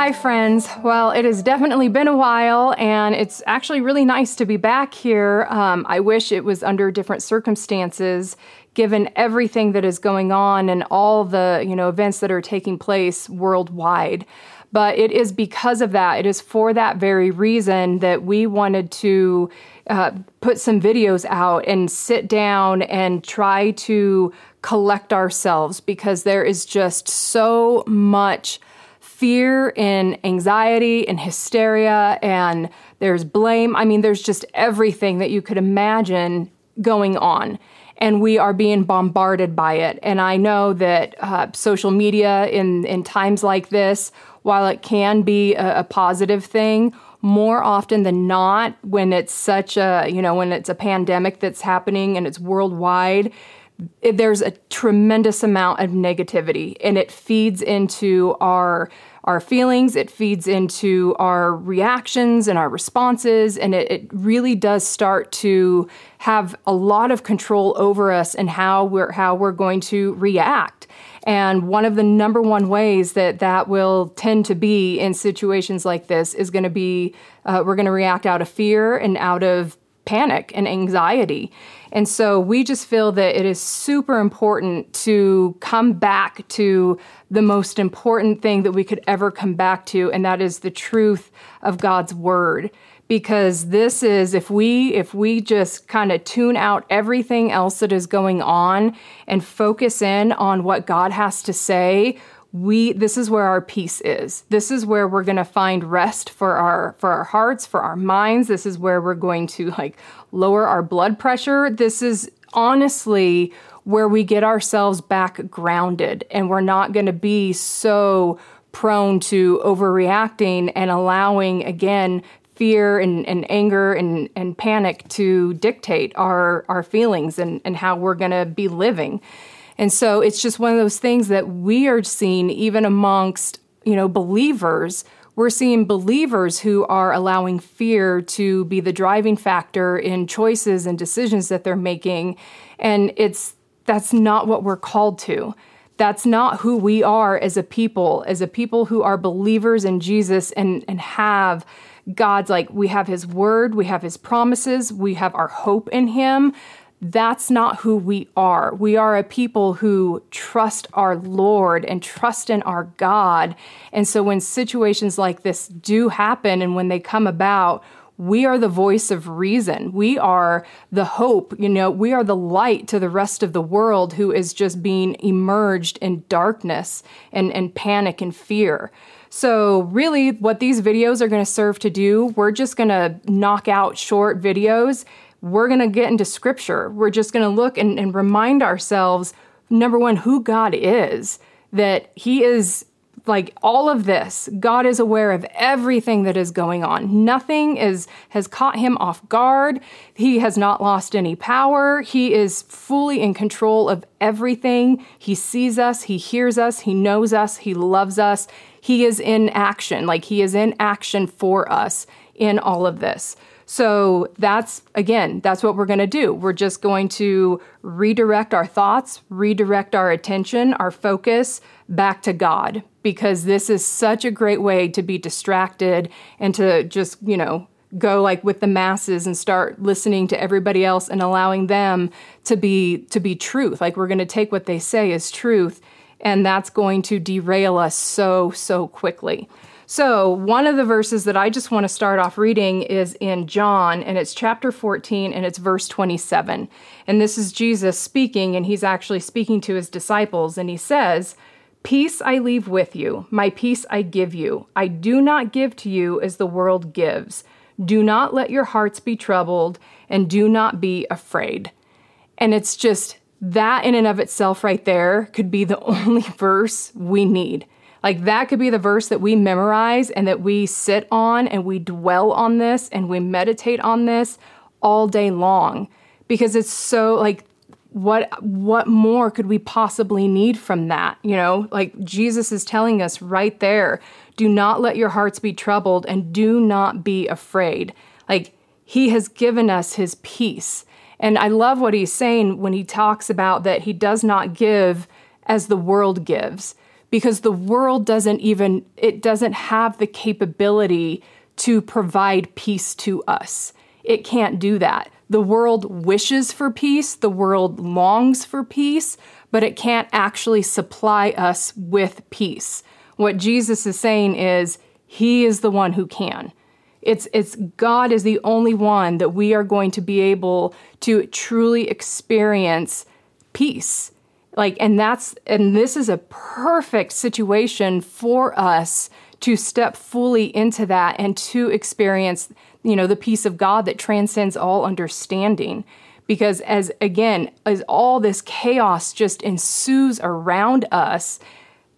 Hi, friends. Well, it has definitely been a while, and it's actually really nice to be back here. Um, I wish it was under different circumstances, given everything that is going on and all the you know events that are taking place worldwide. But it is because of that. It is for that very reason that we wanted to uh, put some videos out and sit down and try to collect ourselves because there is just so much fear and anxiety and hysteria and there's blame. I mean, there's just everything that you could imagine going on. And we are being bombarded by it. And I know that uh, social media in, in times like this, while it can be a, a positive thing, more often than not, when it's such a, you know, when it's a pandemic that's happening and it's worldwide, there's a tremendous amount of negativity and it feeds into our our feelings, it feeds into our reactions and our responses, and it, it, really does start to have a lot of control over us and how we're how we're going to react. And one of the number one ways that that will tend to be in situations like this is going to be uh, we're going to react out of fear and out of panic and anxiety. And so we just feel that it is super important to come back to the most important thing that we could ever come back to, and that is the truth of God's word. Because this is if we if we just kind of tune out everything else that is going on and focus in on what God has to say, we this is where our peace is. This is where we're going to find rest for our for our hearts for our minds. This is where we're going to like lower our blood pressure. This is honestly where we get ourselves back grounded and we're not going to be so prone to overreacting and allowing again fear and, and anger and, and panic to dictate our our feelings and, and how we're going to be living and so it's just one of those things that we are seeing even amongst, you know, believers. We're seeing believers who are allowing fear to be the driving factor in choices and decisions that they're making. And it's that's not what we're called to. That's not who we are as a people, as a people who are believers in Jesus and, and have God's like, we have His word, we have His promises, we have our hope in Him that's not who we are. We are a people who trust our Lord and trust in our God. And so when situations like this do happen and when they come about, we are the voice of reason. We are the hope, you know, we are the light to the rest of the world who is just being emerged in darkness and, and panic and fear. So, really, what these videos are going to serve to do, we're just going to knock out short videos we're going to get into scripture. We're just going to look and, and remind ourselves number one, who God is, that He is like all of this. God is aware of everything that is going on. Nothing is has caught him off guard. He has not lost any power. He is fully in control of everything. He sees us. He hears us. He knows us. He loves us. He is in action. Like he is in action for us in all of this so that's, again, that's what we're going to do. We're just going to redirect our thoughts, redirect our attention, our focus back to God, because this is such a great way to be distracted and to just, you know, go like with the masses and start listening to everybody else and allowing them to be to be truth like we're going to take what they say as truth and that's going to derail us so so quickly so, one of the verses that I just want to start off reading is in John, and it's chapter 14, and it's verse 27. And this is Jesus speaking, and he's actually speaking to his disciples, and he says, Peace I leave with you, my peace I give you. I do not give to you as the world gives. Do not let your hearts be troubled, and do not be afraid. And it's just that, in and of itself, right there, could be the only verse we need like that could be the verse that we memorize and that we sit on and we dwell on this and we meditate on this all day long. Because it's so like what what more could we possibly need from that you know? Like jesus is telling us right there do not let your hearts be troubled and do not be afraid. Like he has given us his peace. And i love what he's saying when he talks about that he does not give as the world gives because the world doesn't even it doesn't have the capability to provide peace to us. It can't do that. The world wishes for peace, the world longs for peace, but it can't actually supply us with peace. What Jesus is saying is, He is the one who can. It's, it's God is the only one that we are going to be able to truly experience peace. Like, and that's, and this is a perfect situation for us to step fully into that and to experience, you know, the peace of God that transcends all understanding. Because as, again, as all this chaos just ensues around us,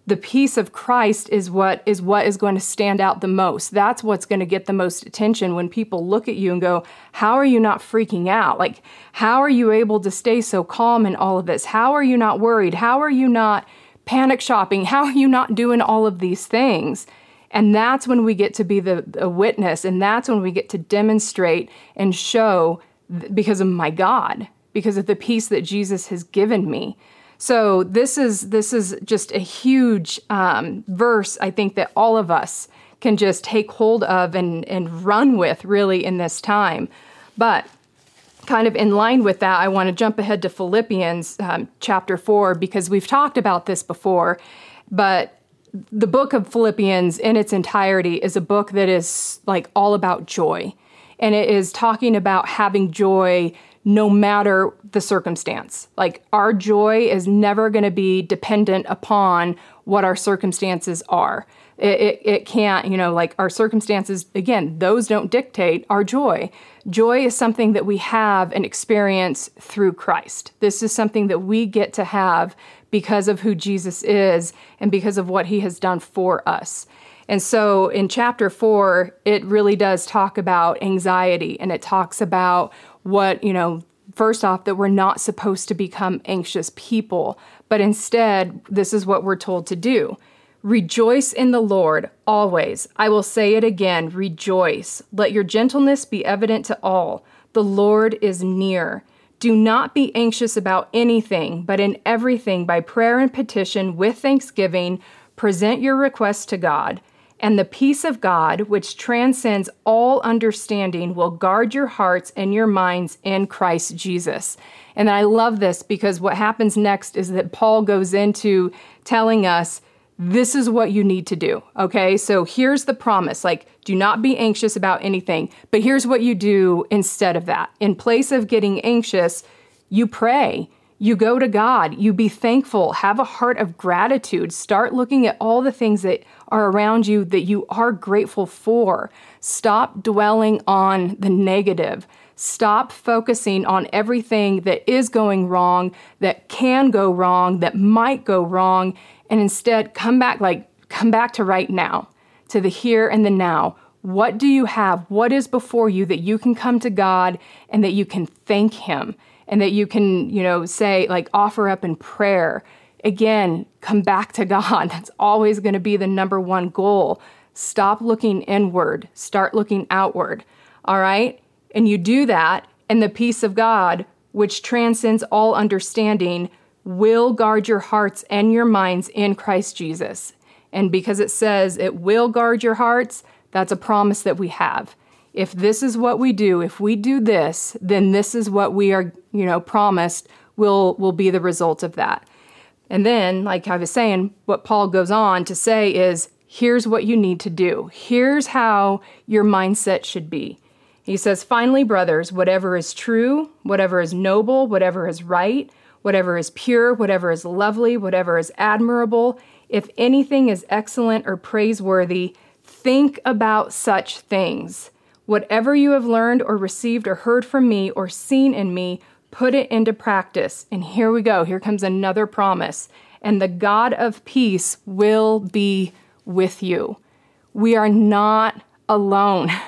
the peace of Christ is what is what is going to stand out the most. That's what's going to get the most attention when people look at you and go, "How are you not freaking out? Like, how are you able to stay so calm in all of this? How are you not worried? How are you not panic shopping? How are you not doing all of these things?" And that's when we get to be the, the witness, and that's when we get to demonstrate and show because of my God, because of the peace that Jesus has given me. So this is this is just a huge um, verse. I think that all of us can just take hold of and and run with really in this time. But kind of in line with that, I want to jump ahead to Philippians um, chapter four because we've talked about this before, but the book of Philippians in its entirety is a book that is like all about joy. And it is talking about having joy no matter the circumstance. Like our joy is never going to be dependent upon what our circumstances are. It, it, it, can't, you know, like our circumstances, again, those don't dictate our joy. Joy is something that we have and experience through Christ. This is something that we get to have because of who Jesus is and because of what he has done for us. And so in chapter four, it really does talk about anxiety and it talks about what, you know, first off, that we're not supposed to become anxious people, but instead, this is what we're told to do. Rejoice in the Lord always. I will say it again rejoice. Let your gentleness be evident to all. The Lord is near. Do not be anxious about anything, but in everything, by prayer and petition, with thanksgiving, present your requests to God and the peace of God, which transcends all understanding, will guard your hearts and your minds in Christ Jesus. And I love this because what happens next is that Paul goes into telling us this is what you need to do. Okay, so here's the promise like, do not be anxious about anything, but here's what you do instead of that. In place of getting anxious, you pray you go to God, you be thankful, have a heart of gratitude, start looking at all the things that are around you that you are grateful for. Stop dwelling on the negative. Stop focusing on everything that is going wrong, that can go wrong, that might go wrong, and instead come back like come back to right now, to the here and the now. What do you have? What is before you that you can come to God and that you can thank him? And that you can, you know, say, like, offer up in prayer. Again, come back to God. That's always going to be the number one goal. Stop looking inward, start looking outward. All right? And you do that, and the peace of God, which transcends all understanding, will guard your hearts and your minds in Christ Jesus. And because it says it will guard your hearts, that's a promise that we have if this is what we do, if we do this, then this is what we are, you know, promised will will be the result of that. And then, like I was saying, what Paul goes on to say is here's what you need to do. Here's how your mindset should be. He says, finally, brothers, whatever is true, whatever is noble, whatever is right, whatever is pure, whatever is lovely, whatever is admirable, if anything is excellent or praiseworthy, think about such things. Whatever you have learned or received or heard from me or seen in me, put it into practice. And here we go. Here comes another promise. And the God of peace will be with you. We are not alone.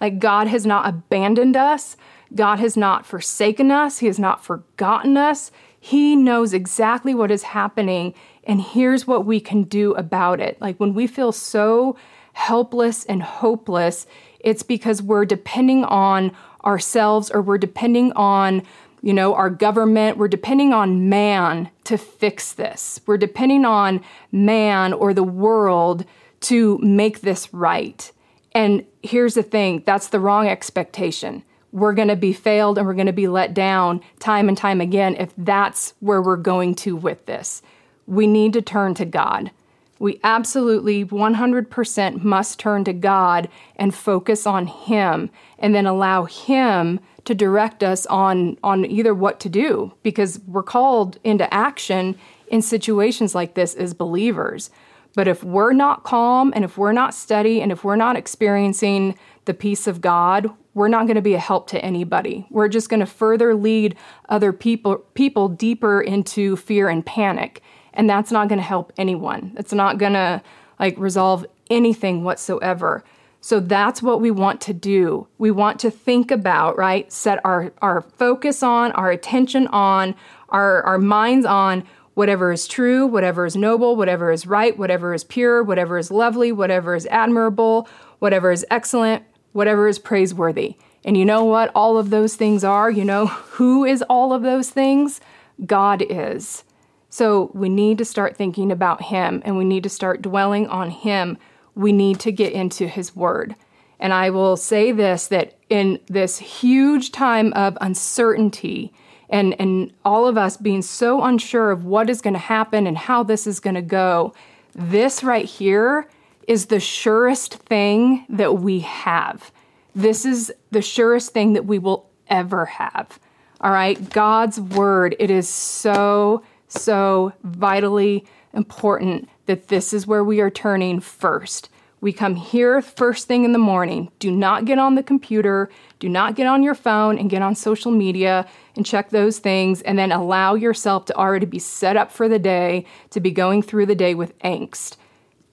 Like God has not abandoned us. God has not forsaken us. He has not forgotten us. He knows exactly what is happening. And here's what we can do about it. Like when we feel so helpless and hopeless, it's because we're depending on ourselves or we're depending on you know, our government. We're depending on man to fix this. We're depending on man or the world to make this right. And here's the thing that's the wrong expectation. We're going to be failed and we're going to be let down time and time again if that's where we're going to with this. We need to turn to God. We absolutely 100% must turn to God and focus on Him and then allow Him to direct us on, on either what to do because we're called into action in situations like this as believers. But if we're not calm and if we're not steady and if we're not experiencing the peace of God, we're not going to be a help to anybody. We're just going to further lead other people people deeper into fear and panic, and that's not going to help anyone. It's not going to like resolve anything whatsoever. So that's what we want to do. We want to think about, right? Set our our focus on, our attention on, our our minds on whatever is true, whatever is noble, whatever is right, whatever is pure, whatever is lovely, whatever is admirable, whatever is excellent, whatever is praiseworthy. And you know what all of those things are? You know who is all of those things? God is. So we need to start thinking about Him and we need to start dwelling on Him. We need to get into His Word. And I will say this that in this huge time of uncertainty, and and all of us being so unsure of what is going to happen and how this is going to go this right here is the surest thing that we have this is the surest thing that we will ever have all right god's word it is so so vitally important that this is where we are turning first we come here first thing in the morning. Do not get on the computer, do not get on your phone and get on social media and check those things, and then allow yourself to already be set up for the day, to be going through the day with angst.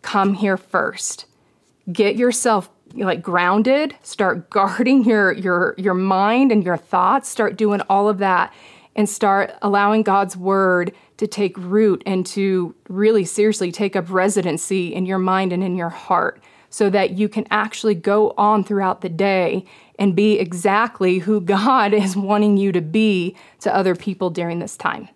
Come here first. Get yourself like grounded, start guarding your your your mind and your thoughts, start doing all of that and start allowing God's word to take root and to really seriously take up residency in your mind and in your heart so that you can actually go on throughout the day and be exactly who God is wanting you to be to other people during this time.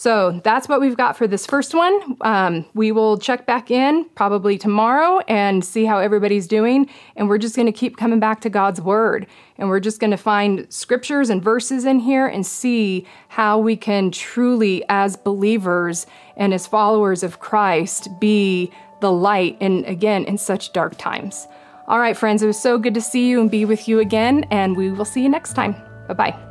So that's what we've got for this first one. Um, we will check back in probably tomorrow and see how everybody's doing. And we're just going to keep coming back to God's Word. And we're just going to find scriptures and verses in here and see how we can truly, as believers and as followers of Christ, be the light and again in such dark times. All right, friends, it was so good to see you and be with you again. And we will see you next time. Bye bye.